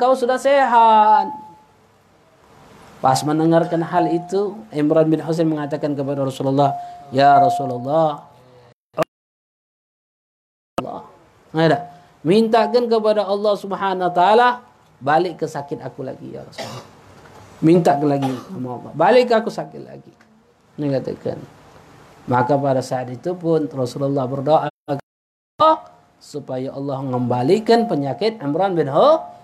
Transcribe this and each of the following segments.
kau sudah sehat. Pas mendengarkan hal itu, Imran bin Husain mengatakan kepada Rasulullah, "Ya Rasulullah, Allah, ada mintakan kepada Allah Subhanahu wa taala balik ke sakit aku lagi ya Rasulullah." Minta lagi sama Allah, balik aku sakit lagi. Ini katakan. Maka pada saat itu pun Rasulullah berdoa supaya Allah mengembalikan penyakit Imran bin Husain.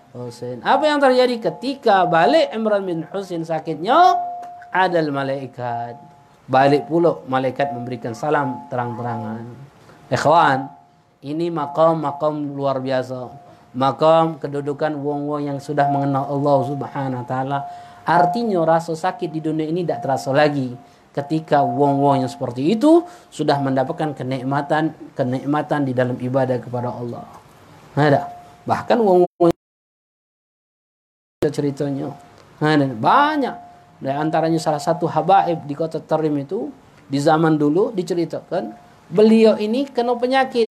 Apa yang terjadi ketika balik Imran bin Husain sakitnya? Ada malaikat. Balik pula malaikat memberikan salam terang-terangan. Ikhwan, ini makam-makam luar biasa. Makam kedudukan wong-wong yang sudah mengenal Allah Subhanahu wa taala. Artinya rasa sakit di dunia ini tidak terasa lagi ketika wong-wong yang seperti itu sudah mendapatkan kenikmatan kenikmatan di dalam ibadah kepada Allah. Ada. Bahkan wong-wong ceritanya. Nah, banyak. Di antaranya salah satu habaib di kota Tarim itu di zaman dulu diceritakan beliau ini kena penyakit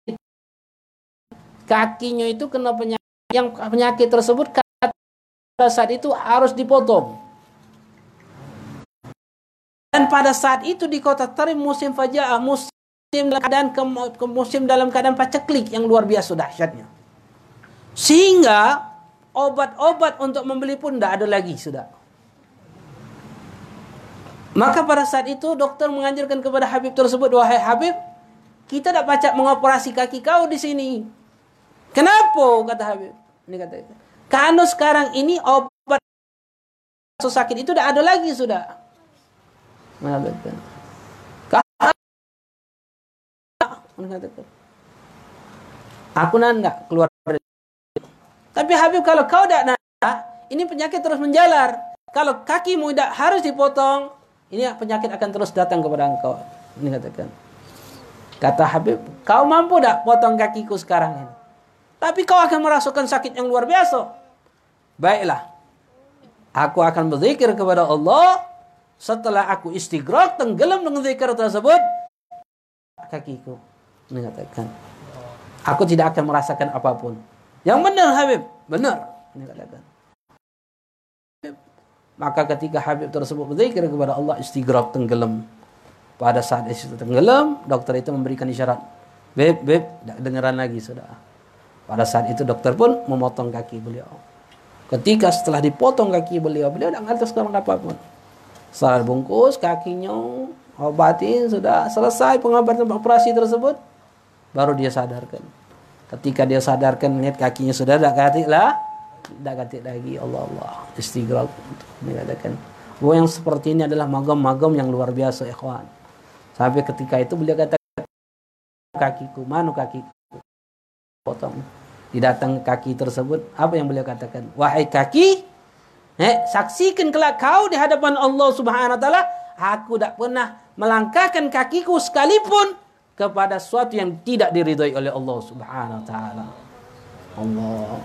kakinya itu kena penyakit yang penyakit tersebut pada saat itu harus dipotong dan pada saat itu di kota Tarim musim fajaah musim dalam keadaan ke, ke musim dalam keadaan paceklik yang luar biasa dahsyatnya sehingga obat-obat untuk membeli pun tidak ada lagi sudah. Maka pada saat itu dokter menganjurkan kepada Habib tersebut, wahai Habib, kita tidak pacak mengoperasi kaki kau di sini. Kenapa? Kata Habib. Ini kata Karena sekarang ini obat sakit itu tidak ada lagi sudah. Mengatakan. Aku nanda keluar tapi Habib kalau kau tidak nada, ini penyakit terus menjalar. Kalau kakimu tidak harus dipotong, ini penyakit akan terus datang kepada engkau. Ini katakan. Kata Habib, kau mampu tidak potong kakiku sekarang ini? Tapi kau akan merasakan sakit yang luar biasa. Baiklah. Aku akan berzikir kepada Allah. Setelah aku istighraq, tenggelam dengan zikir tersebut. Kakiku. Ini katakan. Aku tidak akan merasakan apa pun. Yang benar Habib, benar. Ini katakan. Maka ketika Habib tersebut berzikir kepada Allah istighraq tenggelam. Pada saat itu tenggelam, dokter itu memberikan isyarat. Beb, beb, tidak dengaran lagi sudah. Pada saat itu dokter pun memotong kaki beliau. Ketika setelah dipotong kaki beliau, beliau tidak ngerti sekarang apa pun. Setelah bungkus kakinya, obatin, sudah selesai pengobatan operasi tersebut, baru dia sadarkan. Ketika dia sadarkan melihat kakinya sudah tak katik lah, tak katik lagi Allah Allah istighraq mengatakan bahwa yang seperti ini adalah magam-magam yang luar biasa ikhwan. Sampai ketika itu beliau kata kakiku, mana kakiku? Potong. Didatang kaki tersebut, apa yang beliau katakan? Wahai kaki, eh, saksikan kelak kau di hadapan Allah Subhanahu wa taala, aku tak pernah melangkahkan kakiku sekalipun kepada sesuatu yang tidak diridhoi oleh Allah Subhanahu wa taala. Allah.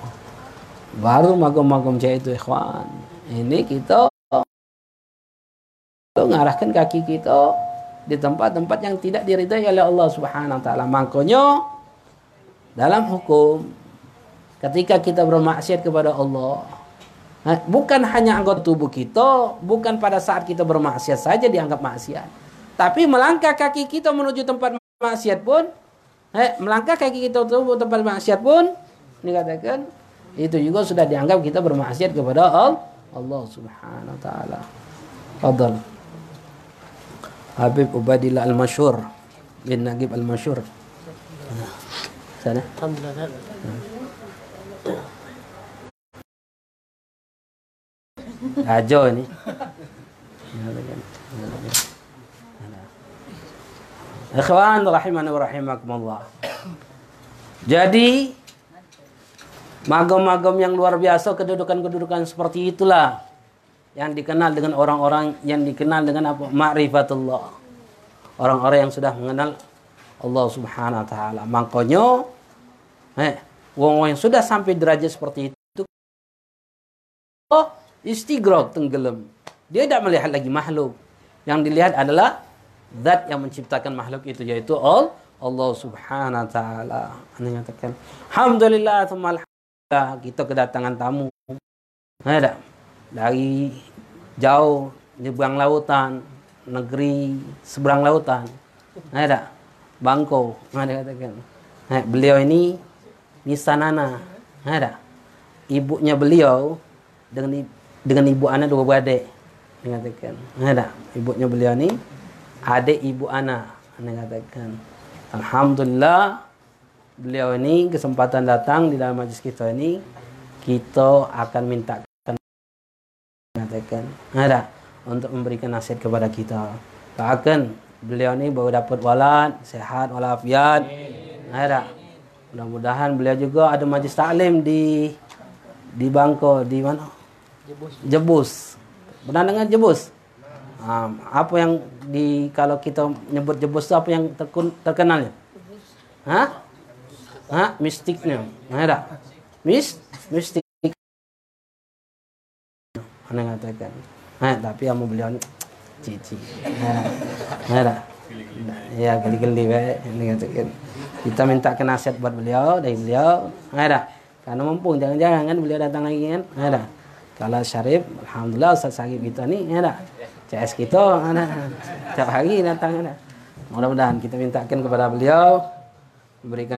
Baru magom-magom jaya itu ikhwan. Ini kita mengarahkan kaki kita di tempat-tempat yang tidak diridhai oleh Allah Subhanahu wa taala. Makanya dalam hukum ketika kita bermaksiat kepada Allah bukan hanya anggota tubuh kita, bukan pada saat kita bermaksiat saja dianggap maksiat. Tapi melangkah kaki kita menuju tempat maksiat pun eh, melangkah kaki kita untuk tempat maksiat pun dikatakan itu juga sudah dianggap kita bermaksiat kepada Allah, Allah Subhanahu wa taala. Fadal. Habib Ubadillah Al-Masyhur bin Nagib Al-Masyhur. Sana. Alhamdulillah. Ajo ini. Ikhwan rahimani wa rahimakumullah. Jadi magam-magam yang luar biasa kedudukan-kedudukan seperti itulah yang dikenal dengan orang-orang yang dikenal dengan apa? Ma'rifatullah. Orang-orang yang sudah mengenal Allah Subhanahu wa taala. Makanya eh wong yang sudah sampai derajat seperti itu oh istighraq tenggelam. Dia tidak melihat lagi makhluk. Yang dilihat adalah zat yang menciptakan makhluk itu yaitu all Allah Subhanahu wa taala. Anda nyatakan, alhamdulillah alhamdulillah. Kita kedatangan tamu. Ada dari jauh nyebrang lautan, negeri seberang lautan. Ada Bangko, ada katakan. Nah, beliau ini Nisanana, ada ibunya beliau dengan dengan ibu anak dua beradik. Mengatakan, ada ibunya beliau ini adik ibu anak. Mengatakan, Alhamdulillah beliau ini kesempatan datang di dalam majlis kita ini kita akan minta mengatakan ada untuk memberikan nasihat kepada kita. Akan beliau ini baru dapat walad, sehat walafiat. Ada. Mudah-mudahan beliau juga ada majlis taklim di di Bangko di mana? Jebus. Jebus. Pernah dengar Jebus? Um, apa yang di kalau kita nyebut Jebus itu apa yang terkun, terkenalnya? Hah? Hah? Mistiknya. Ada. Mis mistik. Anda katakan. Nah, tapi yang beliau cici. Nah, nah, ya geli-geli ini katakan. Kita minta ke nasihat buat beliau dari beliau. Nah, karena mumpung jangan-jangan kan beliau datang lagi kan. Nah, kalau Syarif, alhamdulillah Ustaz Syarif kita ni, ada. CS kita, ada. Tiap hari datang ada. Mudah-mudahan kita mintakan kepada beliau memberikan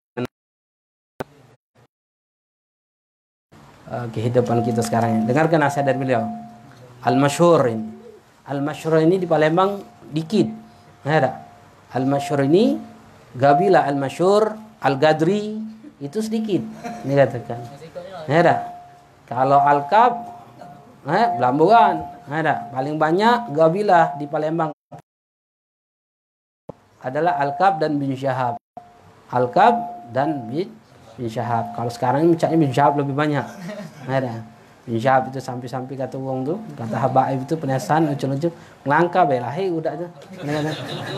uh, kehidupan kita sekarang. Dengarkan nasihat dari beliau. Al-Masyhur ini. Al-Masyhur ini di Palembang dikit. Ada. Al-Masyhur ini Gabila Al-Masyhur, Al-Gadri itu sedikit. Ini katakan. Ada. Kalau Al-Kab eh, Belamburan. Ada. Paling banyak Gabila di Palembang adalah Al-Kab dan bin Syahab. Al-Kab dan bin, Syahab. Kalau sekarang mencaknya bin Syahab lebih banyak. Ada. Bin Syahab itu sampai-sampai kata wong tu, kata Habaib itu penasan lucu-lucu, ngelangka be lahir udah tu.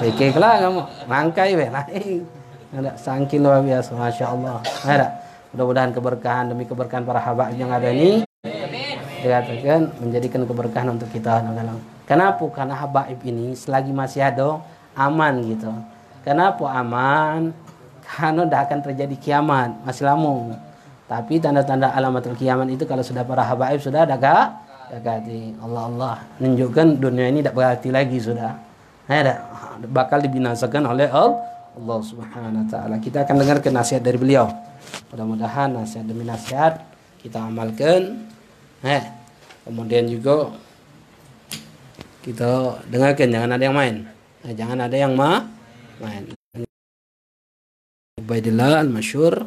Oke lah kamu, langkai be lahir. Ada sangkin luar biasa, masya Allah. Ada. Mudah-mudahan keberkahan demi keberkahan para habaib yang ada ini dikatakan menjadikan keberkahan untuk kita Kenapa? Karena habaib ini selagi masih ada aman gitu. Kenapa aman? Karena tidak akan terjadi kiamat, masih lama. Tapi tanda-tanda alamat kiamat itu kalau sudah para habaib sudah dekat, dekati Allah Allah menunjukkan dunia ini tidak berarti lagi sudah. Ada bakal dibinasakan oleh Allah Subhanahu wa taala. Kita akan dengar nasihat dari beliau. Mudah-mudahan nasihat demi nasihat kita amalkan Eh, kemudian juga kita dengarkan jangan ada yang main. Eh, jangan ada yang ma main. Ubaidillah al-masyhur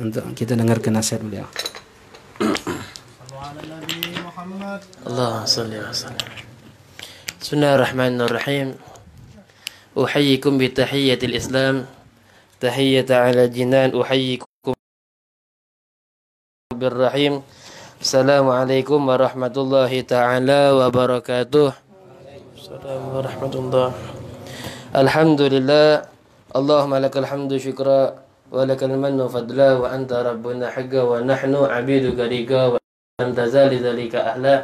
untuk kita dengarkan nasihat beliau. Allah salli wa sallam. Bismillahirrahmanirrahim. أحييكم بتحية الإسلام تحية على جنان أحييكم بالرحيم السلام عليكم ورحمة الله تعالى وبركاته السلام ورحمة الله الحمد لله اللهم لك الحمد شكرا ولك المن فضلا وأنت ربنا حقا ونحن عبيدك ليك ولم تزال ذلك أهلا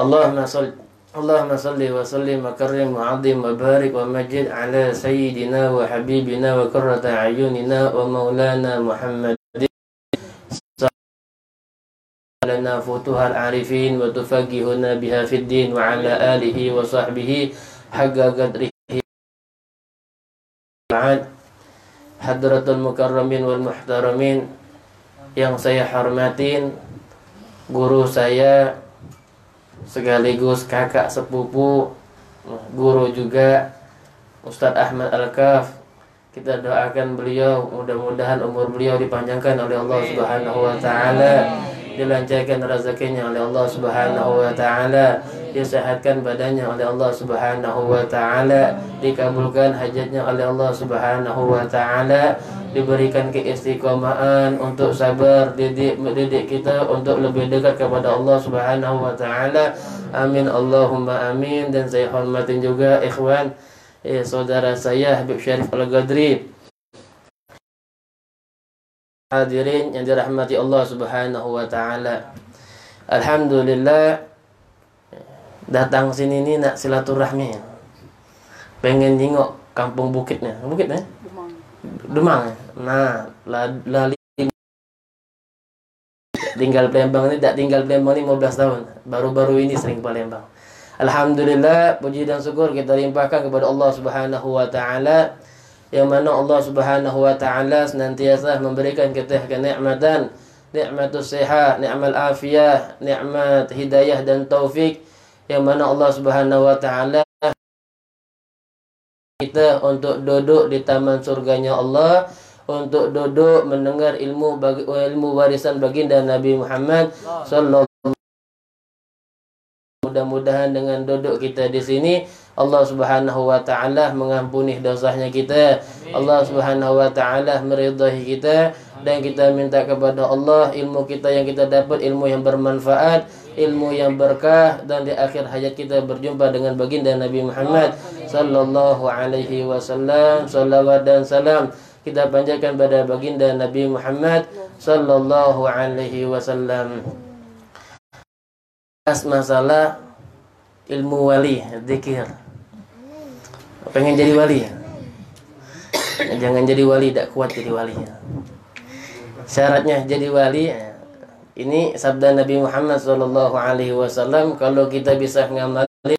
اللهم صل اللهم صل وسلم وكرم وعظم وبارك ومجد على سيدنا وحبيبنا وكرة عيوننا ومولانا محمد لنا فتوح العارفين وتفقهنا بها في الدين وعلى آله وصحبه حق قدره Hadratul Mukarramin wal Muhtaramin yang saya hormatin guru saya sekaligus kakak sepupu guru juga Ustadz Ahmad Al-Kaf kita doakan beliau mudah-mudahan umur beliau dipanjangkan oleh Allah Subhanahu wa taala Dilancarkan rezekinya oleh Allah Subhanahu wa taala, disehatkan badannya oleh Allah Subhanahu wa taala, dikabulkan hajatnya oleh Allah Subhanahu wa taala, diberikan keistiqomahan untuk sabar. Didik mendidik kita untuk lebih dekat kepada Allah Subhanahu wa taala. Amin. Allahumma amin. Dan saya hormatin juga ikhwan eh, saudara saya Habib Syarif Al-Gadri Hadirin yang dirahmati Allah Subhanahu wa taala. Alhamdulillah datang sini ni nak silaturahmi. Pengen tengok kampung bukitnya. Bukit eh? Demang. Demang. Nah, lali tinggal Palembang ini tak tinggal Palembang ini 15 tahun. Baru-baru ini sering Palembang. Alhamdulillah puji dan syukur kita limpahkan kepada Allah Subhanahu wa taala yang mana Allah Subhanahu wa taala senantiasa memberikan kita kenikmatan, nikmatus sehat, nikmat afiyah, nikmat hidayah dan taufik yang mana Allah Subhanahu wa taala kita untuk duduk di taman surganya Allah untuk duduk mendengar ilmu bagi, ilmu warisan baginda Nabi Muhammad sallallahu mudah-mudahan dengan duduk kita di sini Allah Subhanahu wa taala mengampuni dosanya kita. Allah Subhanahu wa taala meridai kita dan kita minta kepada Allah ilmu kita yang kita dapat ilmu yang bermanfaat, ilmu yang berkah dan di akhir hayat kita berjumpa dengan baginda Nabi Muhammad sallallahu alaihi wasallam. Salawat dan salam kita panjatkan pada baginda Nabi Muhammad sallallahu alaihi wasallam. Masalah ilmu wali, zikir. Pengen jadi wali. Ya jangan jadi wali tidak kuat jadi wali. Ya. syaratnya jadi wali ya. ini sabda Nabi Muhammad Shallallahu Alaihi Wasallam kalau kita bisa mengamali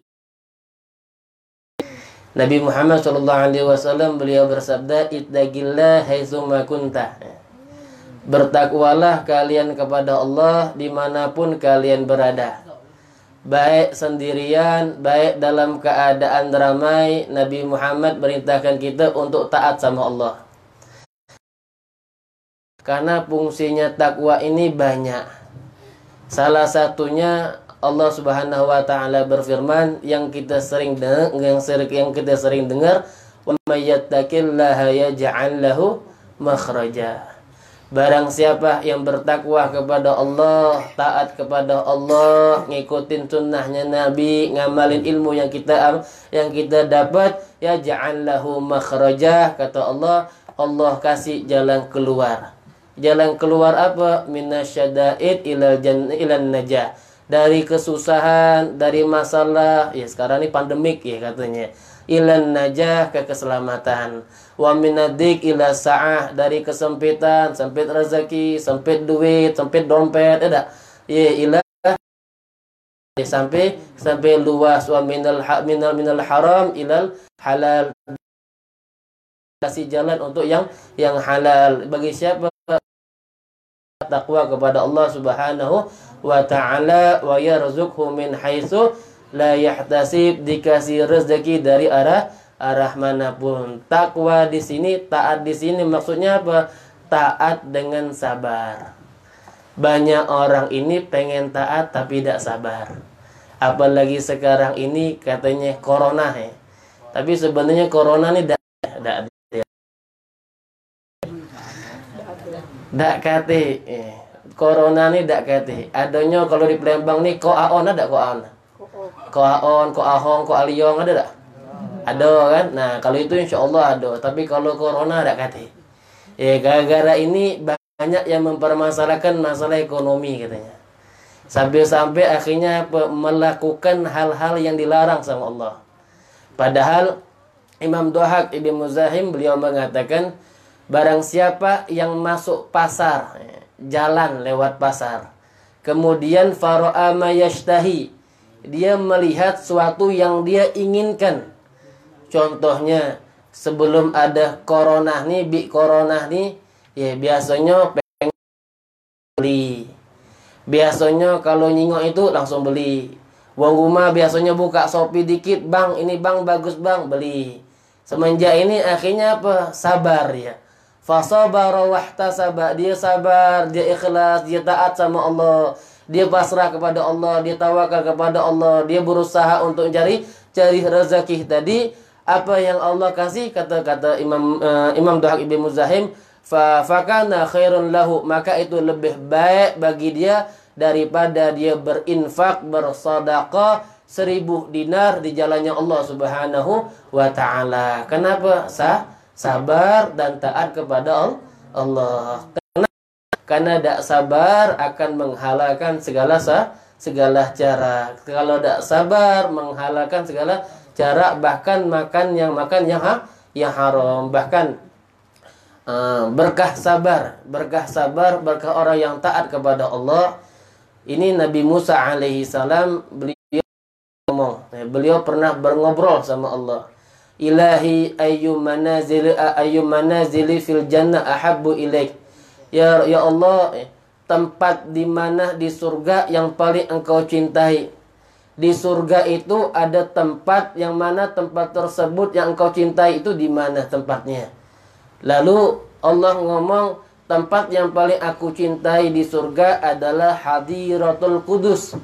Nabi Muhammad Shallallahu Alaihi Wasallam beliau bersabda haitsuma kunta. Bertakwalah kalian kepada Allah di mana pun kalian berada baik sendirian, baik dalam keadaan ramai, Nabi Muhammad perintahkan kita untuk taat sama Allah. Karena fungsinya takwa ini banyak. Salah satunya Allah Subhanahu wa taala berfirman yang kita sering dengar, yang kita sering dengar, "Wa may yattaqillaha yaj'al lahu makhraja." Barang siapa yang bertakwa kepada Allah, taat kepada Allah, ngikutin sunnahnya Nabi, ngamalin ilmu yang kita yang kita dapat, ya ja'allahu makhrajah kata Allah, Allah kasih jalan keluar. Jalan keluar apa? Minasyada'id jan ilan najah. Dari kesusahan, dari masalah, ya sekarang ini pandemik ya katanya. Ilan najah ke keselamatan wa minadik ila sa'ah dari kesempitan sempit rezeki sempit duit sempit dompet ada. Ya ila sampai sampai luas. Wa minal minal minal haram ilal halal. Kasih jalan untuk yang yang halal. Bagi siapa takwa kepada Allah Subhanahu wa taala wa yarzuqhu min haitsu la yahtasib dikasih rezeki dari arah arah mana pun. Takwa di sini, taat di sini maksudnya apa? Taat dengan sabar. Banyak orang ini pengen taat tapi tidak sabar. Apalagi sekarang ini katanya corona ya. Tapi sebenarnya corona ini tidak tidak tidak kate. Eh. Corona ini tidak kate. Adanya kalau di Palembang nih koaon ada koaon. Koaon, koahong, koaliong ada tak? Ada kan? Nah kalau itu insya Allah ada. Tapi kalau corona ada kata ya gara-gara ini banyak yang mempermasalahkan masalah ekonomi katanya. Sampai-sampai akhirnya melakukan hal-hal yang dilarang sama Allah. Padahal Imam Dohak Ibn Muzahim beliau mengatakan barang siapa yang masuk pasar jalan lewat pasar kemudian faro'a yashtahi dia melihat suatu yang dia inginkan Contohnya sebelum ada corona nih, bi corona nih, ya biasanya pengen beli. Biasanya kalau nyingok itu langsung beli. Uang rumah biasanya buka Shopee dikit, Bang, ini Bang bagus Bang, beli. Semenjak ini akhirnya apa? Sabar ya. Fasabara wahtasaba. Dia sabar, dia ikhlas, dia taat sama Allah. Dia pasrah kepada Allah, dia tawakal kepada Allah, dia berusaha untuk cari cari rezeki tadi apa yang Allah kasih kata-kata Imam uh, Imam Duhak Ibn Muzahim fa fakana khairun lahu maka itu lebih baik bagi dia daripada dia berinfak bersedekah seribu dinar di jalannya Allah Subhanahu wa taala. Kenapa? Sah, sabar dan taat kepada Allah. Kenapa? Karena tidak sabar akan menghalalkan segala sah, segala cara. Kalau tidak sabar menghalalkan segala cara bahkan makan yang makan yang ha yang haram bahkan uh, berkah sabar, berkah sabar, berkah orang yang taat kepada Allah. Ini Nabi Musa alaihi salam beliau ngomong, eh, beliau pernah berngobrol sama Allah. Ilahi ayyu manazili ayyu manazili fil jannah ahabbu ilaik. Ya ya Allah, eh, tempat di mana di surga yang paling engkau cintai. Di surga itu ada tempat yang mana tempat tersebut yang engkau cintai itu di mana tempatnya. Lalu Allah ngomong tempat yang paling aku cintai di surga adalah hadiratul kudus.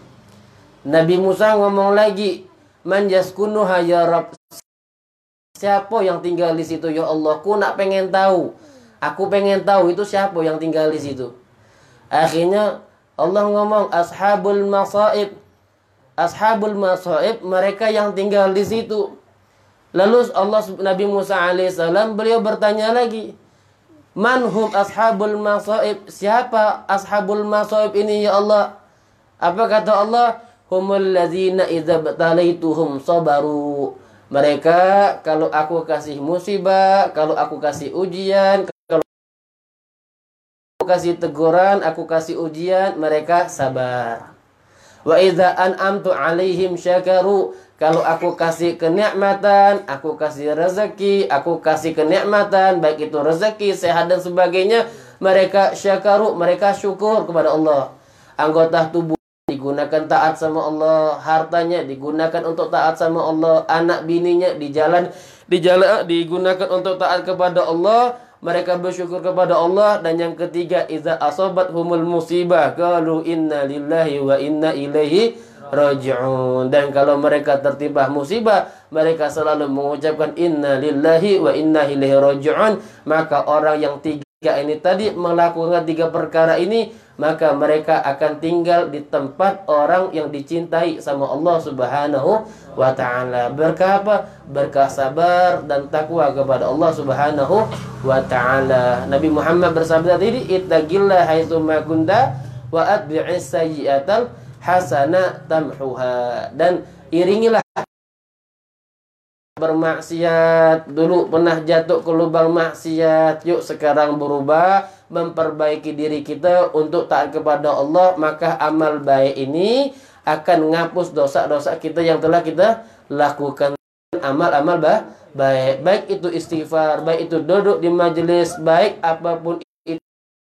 Nabi Musa ngomong lagi, man yaskunuha ya. Siapa yang tinggal di situ ya Allah? Ku nak pengen tahu. Aku pengen tahu itu siapa yang tinggal di situ. Akhirnya Allah ngomong ashabul masaib ashabul masaib mereka yang tinggal di situ. Lalu Allah Nabi Musa alaihissalam beliau bertanya lagi, Manhum ashabul masaib? Siapa ashabul masaib ini ya Allah? Apa kata Allah? Humul ladzina idza batalaituhum sabaru. Mereka kalau aku kasih musibah, kalau aku kasih ujian, kalau aku kasih teguran, aku kasih ujian, mereka sabar. Wa idza an'amtu alaihim syakaru. Kalau aku kasih kenikmatan, aku kasih rezeki, aku kasih kenikmatan, baik itu rezeki, sehat dan sebagainya, mereka syakaru, mereka syukur kepada Allah. Anggota tubuh digunakan taat sama Allah, hartanya digunakan untuk taat sama Allah, anak bininya di jalan di jalan digunakan untuk taat kepada Allah, mereka bersyukur kepada Allah. Dan yang ketiga iza asobat humul musibah qalu inna lillahi wa inna ilaihi raji'un. Dan kalau mereka tertimpa musibah mereka selalu mengucapkan inna lillahi wa inna ilaihi raji'un. Maka orang yang tiga ini tadi melakukan tiga perkara ini maka mereka akan tinggal di tempat orang yang dicintai sama Allah Subhanahu wa taala. Berkah apa? Berkah sabar dan takwa kepada Allah Subhanahu wa taala. Nabi Muhammad bersabda tadi, "Ittaqillah haitsu ma kunta wa atbi'is sayyi'atal hasana tamhuha." Dan iringilah bermaksiat. Dulu pernah jatuh ke lubang maksiat. Yuk sekarang berubah memperbaiki diri kita untuk taat kepada Allah maka amal baik ini akan menghapus dosa-dosa kita yang telah kita lakukan. Amal-amal bah baik. Baik itu istighfar baik itu duduk di majelis baik apa pun itu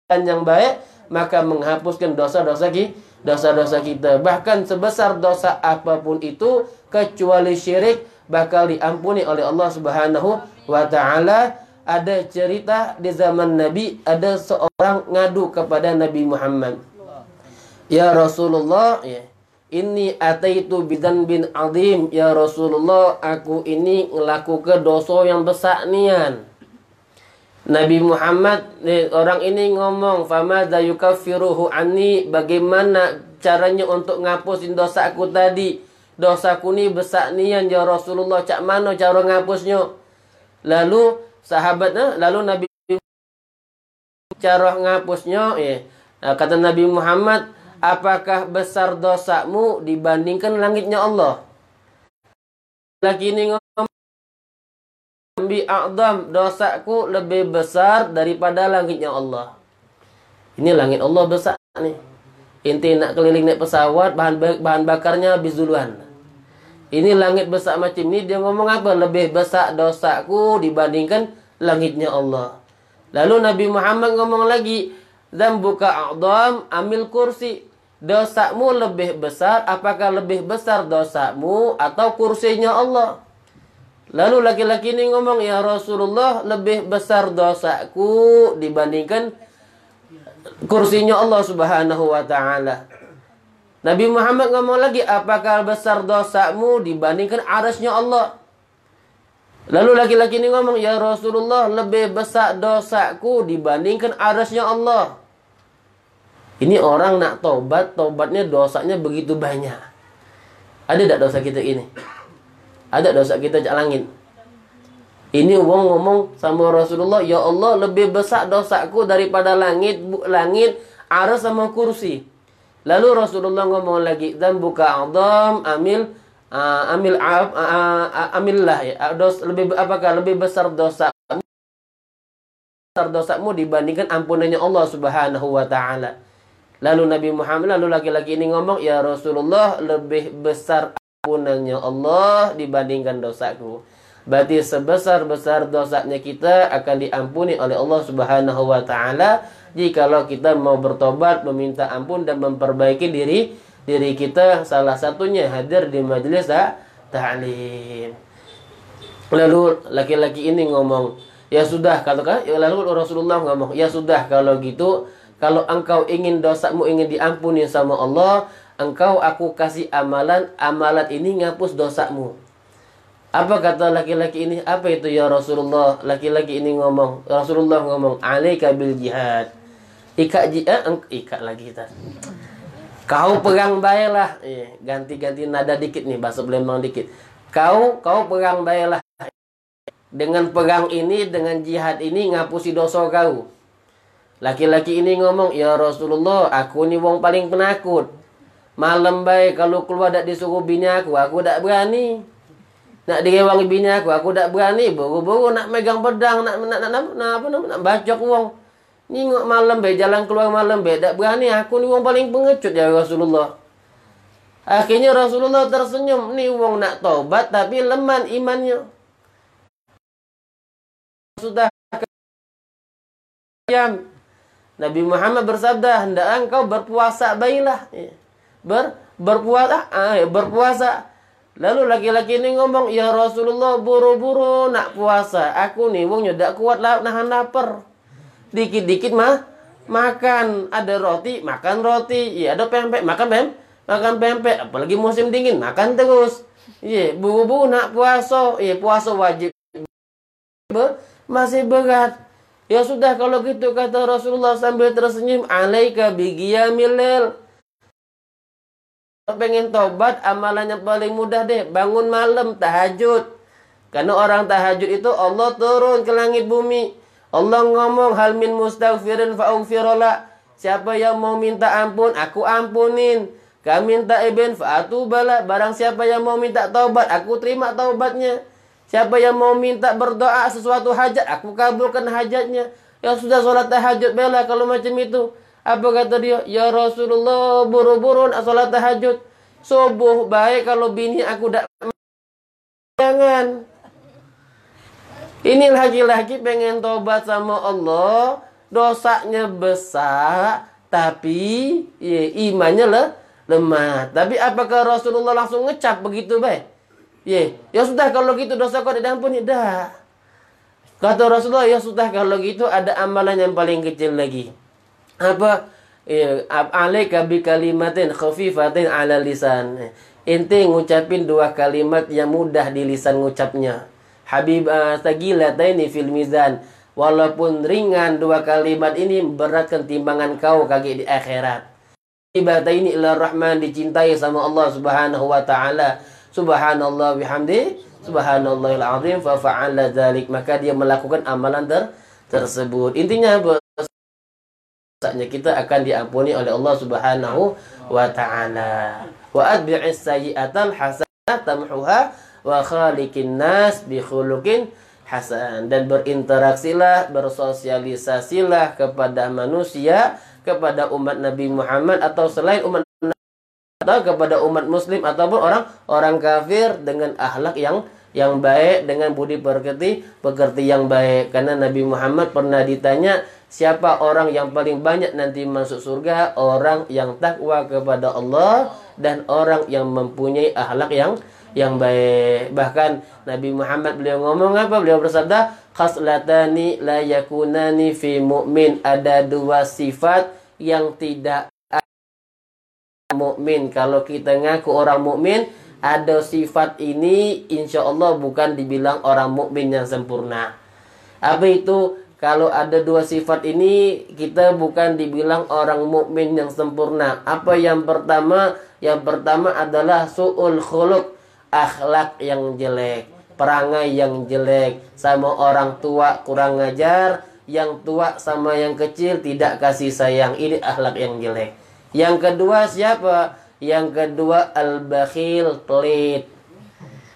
yang baik maka menghapuskan dosa-dosa kita dosa-dosa kita. Bahkan sebesar dosa apa pun itu kecuali syirik bakal diampuni oleh Allah Subhanahu wa taala. Ada cerita di zaman Nabi ada seorang ngadu kepada Nabi Muhammad. Ya Rasulullah, ya. Ini ataitu bidan bin azim ya Rasulullah aku ini ngelakukan dosa yang besar nian. Nabi Muhammad orang ini ngomong fama yukaffiruhu anni bagaimana caranya untuk ngapusin dosa aku tadi dosaku ni besar nian ya Rasulullah cak mana cara ngapusnya lalu sahabatnya lalu Nabi cara ngapusnya ya kata Nabi Muhammad apakah besar dosamu dibandingkan langitnya Allah? Lagi ini ngomong bi a'dam dosaku lebih besar daripada langitnya Allah. Ini langit Allah besar nih Inti nak keliling naik pesawat, bahan bahan bakarnya habis duluan. Ini langit besar macam ni, dia ngomong apa? Lebih besar dosaku dibandingkan langitnya Allah. Lalu Nabi Muhammad ngomong lagi, dan buka a'dam amil kursi. Dosamu lebih besar, apakah lebih besar dosamu atau kursinya Allah? Lalu laki-laki ini ngomong, ya Rasulullah lebih besar dosaku dibandingkan kursinya Allah Subhanahu wa taala. Nabi Muhammad ngomong lagi, apakah besar dosamu dibandingkan arasnya Allah? Lalu laki-laki ini ngomong, ya Rasulullah lebih besar dosaku dibandingkan arasnya Allah. Ini orang nak tobat, tobatnya dosanya begitu banyak. Ada tak dosa kita ini? Ada dosa kita cak langit? Ini wong ngomong sama Rasulullah, ya Allah lebih besar dosaku daripada langit, langit, aras sama kursi. Lalu Rasulullah ngomong lagi, dan buka adam, amil, uh, amil, uh, uh, amillah ya. Dos, lebih apakah lebih besar dosa besar dosamu dibandingkan ampunannya Allah Subhanahu wa taala. Lalu Nabi Muhammad lalu laki-laki ini ngomong, "Ya Rasulullah, lebih besar ampunannya Allah dibandingkan dosaku." Berarti sebesar-besar dosanya kita akan diampuni oleh Allah Subhanahu wa taala jikalau kita mau bertobat, meminta ampun dan memperbaiki diri diri kita salah satunya hadir di majelis ta'lim. Lalu laki-laki ini ngomong, Ya sudah, katakan, ya lalu Rasulullah ngomong, ya sudah kalau gitu, kalau engkau ingin dosamu ingin diampuni sama Allah, engkau aku kasih amalan, amalan ini ngapus dosamu. Apa kata laki-laki ini? Apa itu ya Rasulullah? Laki-laki ini ngomong, Rasulullah ngomong, alaika bil jihad. Ika eh, ika lagi kita. Kau pegang baiklah. Eh, ganti-ganti nada dikit nih, bahasa Palembang dikit. Kau, kau pegang baiklah dengan pegang ini, dengan jihad ini ngapusi dosa kau. Laki-laki ini ngomong, Ya Rasulullah, aku ni wong paling penakut. Malam baik kalau keluar dak disuruh bini aku, aku dak berani. Nak direwang bini aku, aku dak berani. Buru-buru nak megang pedang, nak nak nak, nak, nak apa nak, nak bacok wong. Ningok malam baik jalan keluar malam baik dak berani. Aku ni wong paling pengecut ya Rasulullah. Akhirnya Rasulullah tersenyum. Ni wong nak taubat tapi leman imannya. Sudah yang Nabi Muhammad bersabda hendak engkau berpuasa baiklah ber berpuasa ah, ya, berpuasa. Lalu laki-laki ini ngomong ya Rasulullah buru-buru nak puasa. Aku nih wong nyodak kuat lah nahan lapar dikit-dikit mah makan ada roti makan roti ya ada pempek makan pem makan pempek apalagi musim dingin makan terus iya buru-buru nak puasa iya puasa wajib masih berat. Ya sudah kalau gitu kata Rasulullah sambil tersenyum, alaika bigiyamil. Pengen tobat amalan yang paling mudah deh, bangun malam tahajud. Karena orang tahajud itu Allah turun ke langit bumi. Allah ngomong hal min mustaghfirin. Siapa yang mau minta ampun, aku ampunin. Kami minta ibn fa'atu bala. Barang siapa yang mau minta taubat, aku terima taubatnya. Siapa yang mau minta berdoa sesuatu hajat, aku kabulkan hajatnya. Yang sudah sholat tahajud bela kalau macam itu. Apa kata dia? Ya Rasulullah buru-buru sholat tahajud. Subuh baik kalau bini aku tak jangan. Ini laki-laki pengen tobat sama Allah, dosanya besar, tapi ya, imannya le, lemah. Tapi apakah Rasulullah langsung ngecap begitu baik? Ya, ya sudah kalau gitu dosa kau tidak ampuni dah. Kata Rasulullah, ya sudah kalau gitu ada amalan yang paling kecil lagi. Apa? Ya, alaika bi kalimatin khafifatin ala lisan. Inti ngucapin dua kalimat yang mudah di lisan ngucapnya. Habib uh, tagilataini fil mizan. Walaupun ringan dua kalimat ini beratkan timbangan kau kaki di akhirat. Ibadah ini ila rahman dicintai sama Allah Subhanahu wa taala. Subhanallah bihamdi. Subhanallahil azim fa fa'ala maka dia melakukan amalan ter tersebut. Intinya saatnya kita akan diampuni oleh Allah Subhanahu wa taala. Wa adbi'is sayyi'atal hasanah tamhuha wa khaliqin nas bi hasan. Dan berinteraksilah bersosialisasilah kepada manusia kepada umat Nabi Muhammad atau selain umat atau kepada umat muslim ataupun orang orang kafir dengan akhlak yang yang baik dengan budi pekerti pekerti yang baik. Karena Nabi Muhammad pernah ditanya siapa orang yang paling banyak nanti masuk surga? Orang yang takwa kepada Allah dan orang yang mempunyai akhlak yang yang baik bahkan Nabi Muhammad beliau ngomong apa beliau bersabda khaslatani la yakunani fi mu'min ada dua sifat yang tidak mukmin. Kalau kita ngaku orang mukmin, ada sifat ini insya Allah bukan dibilang orang mukmin yang sempurna. Apa itu? Kalau ada dua sifat ini kita bukan dibilang orang mukmin yang sempurna. Apa yang pertama? Yang pertama adalah suul khuluq, akhlak yang jelek, perangai yang jelek, sama orang tua kurang ngajar, yang tua sama yang kecil tidak kasih sayang. Ini akhlak yang jelek. Yang kedua siapa? Yang kedua al-bakhil pelit.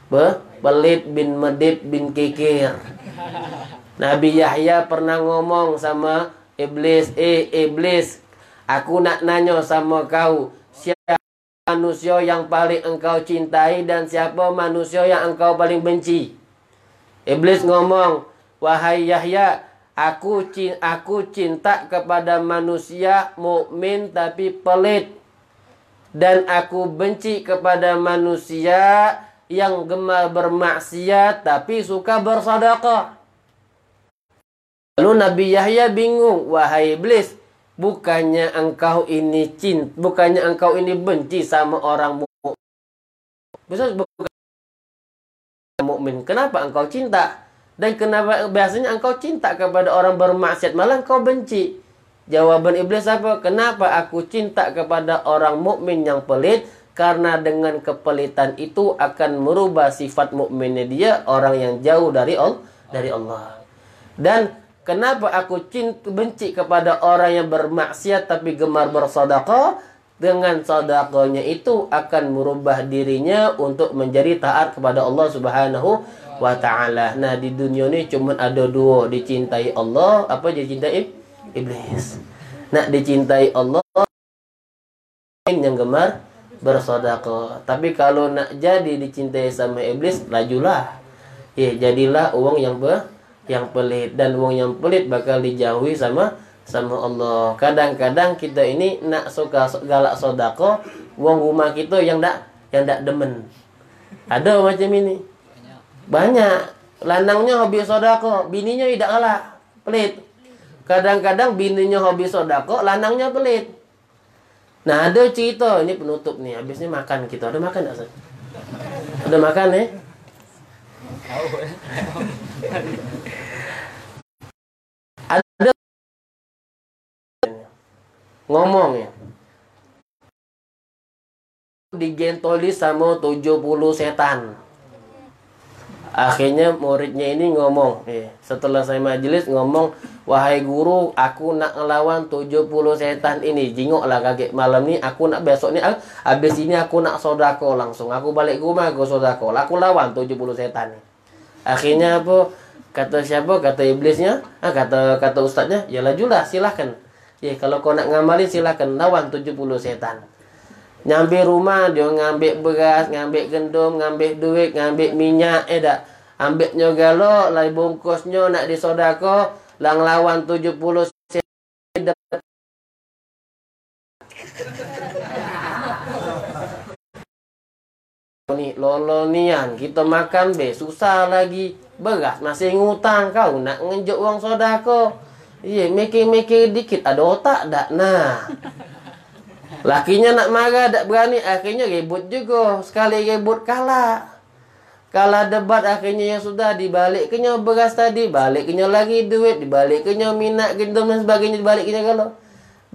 Be? Pelit bin medit bin kikir. Nabi Yahya pernah ngomong sama iblis, "Eh iblis, aku nak nanya sama kau, manusia yang paling engkau cintai dan siapa manusia yang engkau paling benci?" Iblis ngomong, "Wahai Yahya, aku cinta, aku cinta kepada manusia mukmin tapi pelit dan aku benci kepada manusia yang gemar bermaksiat tapi suka bersedekah." Lalu Nabi Yahya bingung, wahai iblis, bukannya engkau ini cinta, bukannya engkau ini benci sama orang mukmin. Mukmin. Kenapa engkau cinta? Dan kenapa biasanya engkau cinta kepada orang bermaksiat, malah engkau benci? Jawaban iblis apa? Kenapa aku cinta kepada orang mukmin yang pelit? Karena dengan kepelitan itu akan merubah sifat mukminnya dia orang yang jauh dari Allah, dari Allah. Dan Kenapa aku cinta benci kepada orang yang bermaksiat tapi gemar bersedekah? Dengan sedekahnya itu akan merubah dirinya untuk menjadi taat kepada Allah Subhanahu wa taala. Nah, di dunia ini cuma ada dua, dicintai Allah apa dicintai iblis. Nak dicintai Allah yang gemar bersedekah. Tapi kalau nak jadi dicintai sama iblis, lajulah. Ya, jadilah uang yang ber yang pelit dan uang yang pelit bakal dijauhi sama sama Allah. Kadang-kadang kita ini nak suka galak sodako, uang rumah kita yang tak yang tak demen. Ada macam ini. Banyak. Lanangnya hobi sodako, bininya tidak galak, pelit. Kadang-kadang bininya hobi sodako, lanangnya pelit. Nah ada cerita ini penutup nih. Habisnya makan kita. Ada makan tak? Ada makan eh? Ada ngomong ya. Digentoli sama 70 setan. Akhirnya muridnya ini ngomong ya, setelah saya majelis ngomong wahai guru aku nak ngelawan 70 setan ini. Jingok lah kaget malam ni aku nak besok ni habis ini aku nak sodako langsung. Aku balik rumah aku sodako. Aku lawan 70 setan akhirnya apa Kata siapa? Kata iblisnya. Ah, kata kata ustaznya, ya lajulah silahkan. Ya, kalau kau nak ngamalin silahkan lawan 70 setan. Nyambil rumah dia ngambil beras, ngambil gendum, ngambil duit, ngambil minyak, eh dak. Ambil galo, lai bungkusnya nak disodako, lang lawan 70 setan. Ni lolo nian kita makan be susah lagi. Beras masih ngutang kau nak ngejuk uang sodako iya mikir-mikir dikit ada otak dak nah. Lakinya nak marah dak berani akhirnya ribut juga. Sekali ribut kalah. Kalah debat akhirnya yang sudah dibalik kenya beras tadi balik kenya lagi duit dibalik kenya minat gendum dan sebagainya dibalik kenya kalau.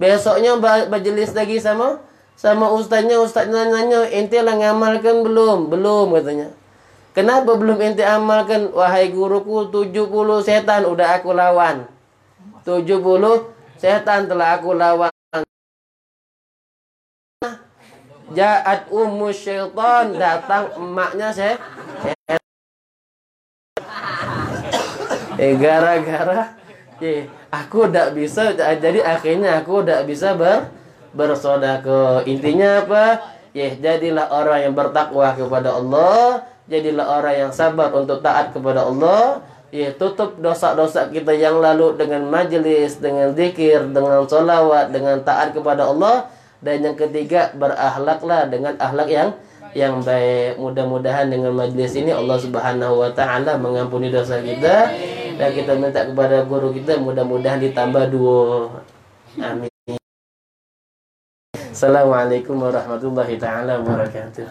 Besoknya berjelis lagi sama sama ustaznya ustaznya nanya ente lah ngamalkan belum belum katanya Kenapa belum ente amalkan wahai guruku 70 setan udah aku lawan. 70 setan telah aku lawan. Ja'at ummu syaitan datang emaknya saya. Eh gara-gara eh, aku tidak bisa jadi akhirnya aku tidak bisa ber bersodako. Intinya apa? Ya, jadilah orang yang bertakwa kepada Allah jadilah orang yang sabar untuk taat kepada Allah. Ya tutup dosa-dosa kita yang lalu dengan majelis dengan zikir dengan solawat dengan taat kepada Allah. Dan yang ketiga berakhlaklah dengan akhlak yang yang baik. Mudah-mudahan dengan majlis ini Allah Subhanahu wa taala mengampuni dosa kita. Dan kita minta kepada guru kita mudah-mudahan ditambah dua. Amin Assalamualaikum warahmatullahi taala wabarakatuh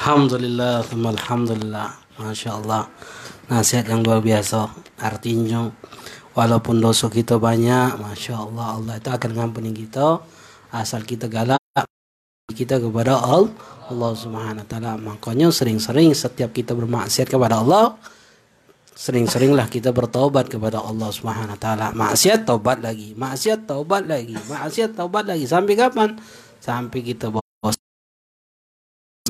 Alhamdulillah, Alhamdulillah, Masya Allah. Nasihat yang luar biasa. Artinya, walaupun dosa kita banyak, Masya Allah, Allah itu akan ngampuni kita. Asal kita galak kita kepada Allah, Allah Subhanahu Taala. Makanya sering-sering setiap kita bermaksiat kepada Allah, sering-seringlah kita bertobat kepada Allah Subhanahu Taala. Maksiat taubat lagi, maksiat taubat lagi, maksiat taubat lagi. Sampai kapan? Sampai kita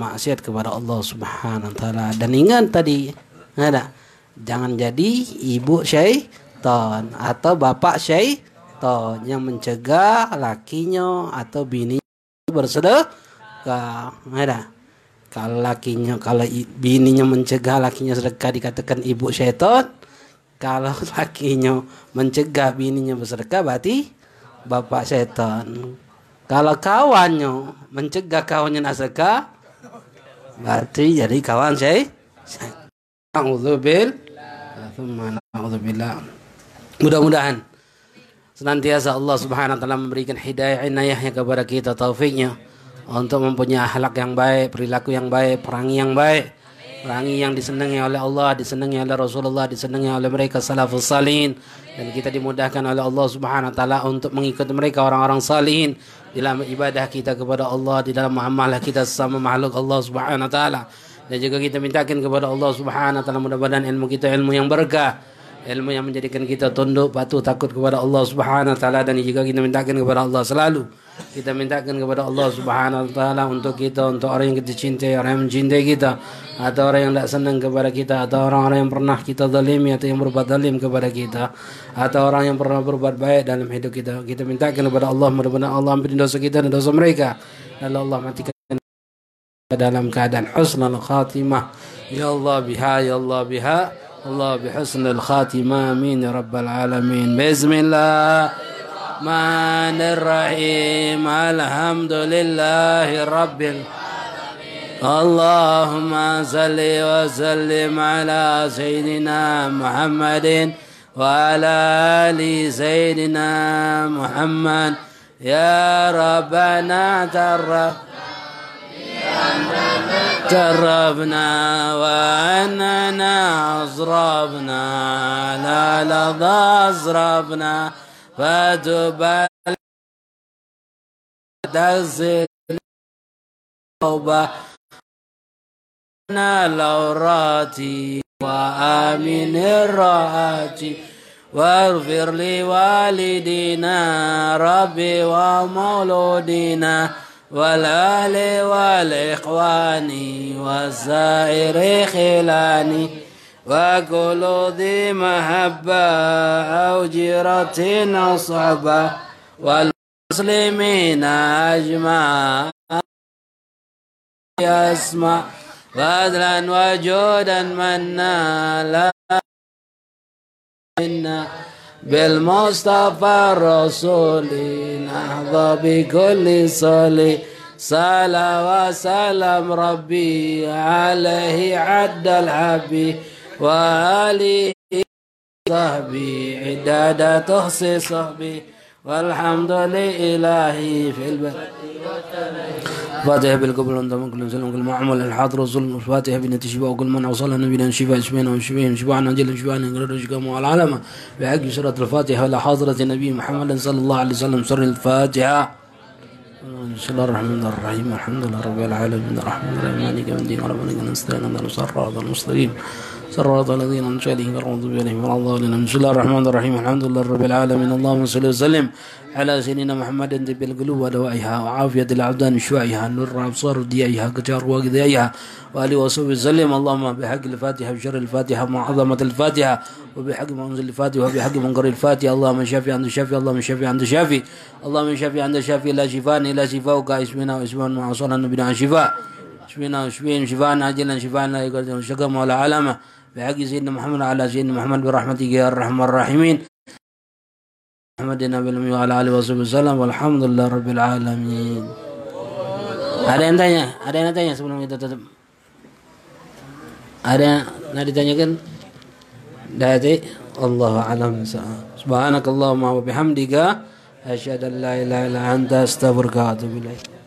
maksiat kepada Allah Subhanahu wa taala. Dan ingat tadi, ada jangan jadi ibu syaitan atau bapak syaitan yang mencegah lakinya atau bini bersedekah. Ada. Kalau lakinya kalau bininya mencegah lakinya sedekah dikatakan ibu syaitan. Kalau lakinya mencegah bininya bersedekah berarti bapak syaitan. Kalau kawannya mencegah kawannya sedekah berarti jadi kawan saya. Mudah-mudahan senantiasa Allah Subhanahu wa taala memberikan hidayah inayahnya kepada kita taufiknya untuk mempunyai akhlak yang baik, perilaku yang baik, perangi yang baik, perangi yang disenangi oleh Allah, disenangi oleh Rasulullah, disenangi oleh mereka salafus salihin dan kita dimudahkan oleh Allah Subhanahu wa taala untuk mengikuti mereka orang-orang salihin dalam ibadah kita kepada Allah, di dalam muamalah kita sesama makhluk Allah Subhanahu wa taala. Dan juga kita mintakan kepada Allah Subhanahu wa taala mudah-mudahan ilmu kita ilmu yang berkah, ilmu yang menjadikan kita tunduk, patuh, takut kepada Allah Subhanahu wa taala dan juga kita mintakan kepada Allah selalu kita mintakan kepada Allah Subhanahu wa taala untuk kita, untuk orang yang kita cintai, orang yang mencintai kita, atau orang yang tidak senang kepada kita, atau orang-orang yang pernah kita zalimi atau yang berbuat zalim kepada kita, atau orang yang pernah berbuat baik dalam hidup kita. Kita mintakan kepada Allah mudah-mudahan Allah ampuni dosa kita dan dosa mereka. Dan Allah matikan dalam keadaan husnul khatimah. Ya Allah biha, ya Allah biha. Allah bihusnul khatimah. Amin ya rabbal alamin. Bismillah. الرحمن الرحيم الحمد لله رب العالمين اللهم صل وسلم على سيدنا محمد وعلى آل سيدنا محمد يا ربنا تعرف جربنا وأننا أزربنا لا لظى أزربنا فتبلد أنا لوراتي وآمن الرهاتي واغفر لوالدينا ربي ومولودينا. والأهل والإخوان والسائر خلاني وكل ذي محبة أو جيرة أو صحبة والمسلمين أجمع يسمع فضلا وجودا منا لا منا بالمصطفى الرسول نحظى بكل صلي صلى وسلم ربي عليه عد الحبيب وآله صحبي عداد تحصي صحبي والحمد لله في البر فاتحة بالقبل وانت من كل سلم كل معمول الحاضر والظلم الفاتحة بنت شفاء وكل من أوصلها نبينا شفاء شفينا وشفيهم شفاءنا جل شفاءنا قرر شكام والعالمة بحق سورة الفاتحة إلى حضرة النبي محمد صلى الله عليه وسلم. سر الفاتحة. بسم الله الرحمن الرحيم. الحمد لله رب العالمين. الرحمن الرحيم. مالك يوم الدين. وربنا نستعين على الصراط المستقيم. صراط الذين أنعمت عليهم غير المغضوب عليهم ولا الضالين. بسم الله الرحمن الرحيم. الحمد لله رب العالمين. اللهم صل وسلم على سيدنا محمد طب القلوب ودوائها وعافية الأبدان شوائها نور الأبصار وديائها كجار وقضائها وآله وصحبه وسلم. اللهم بحق الفاتحة بشر الفاتحة وعظمة الفاتحة وبحق منزل الفاتحة وبحق منقر الفاتحة. اللهم شافي عند شافي اللهم شافي عند شافي اللهم شافي عند شافي. لا شفاء إلا شفاءك. اسمنا واسمنا صلى النبي شفاء. شفينا وشفيهم شفاء عاجلا شفاء لا يقدر شكم ولا علامة. بحق سيدنا محمد على سيدنا محمد برحمتك يا الرحمن الراحمين محمد النبي وعلى آله وصحبه وسلم والحمد لله رب العالمين ada yang tanya ada yang tanya sebelum kita tutup ada yang ditanyakan dari Allah alam subhanakallahumma wa bihamdika asyhadu an la ilaha illa anta astaghfiruka wa atubu ilaik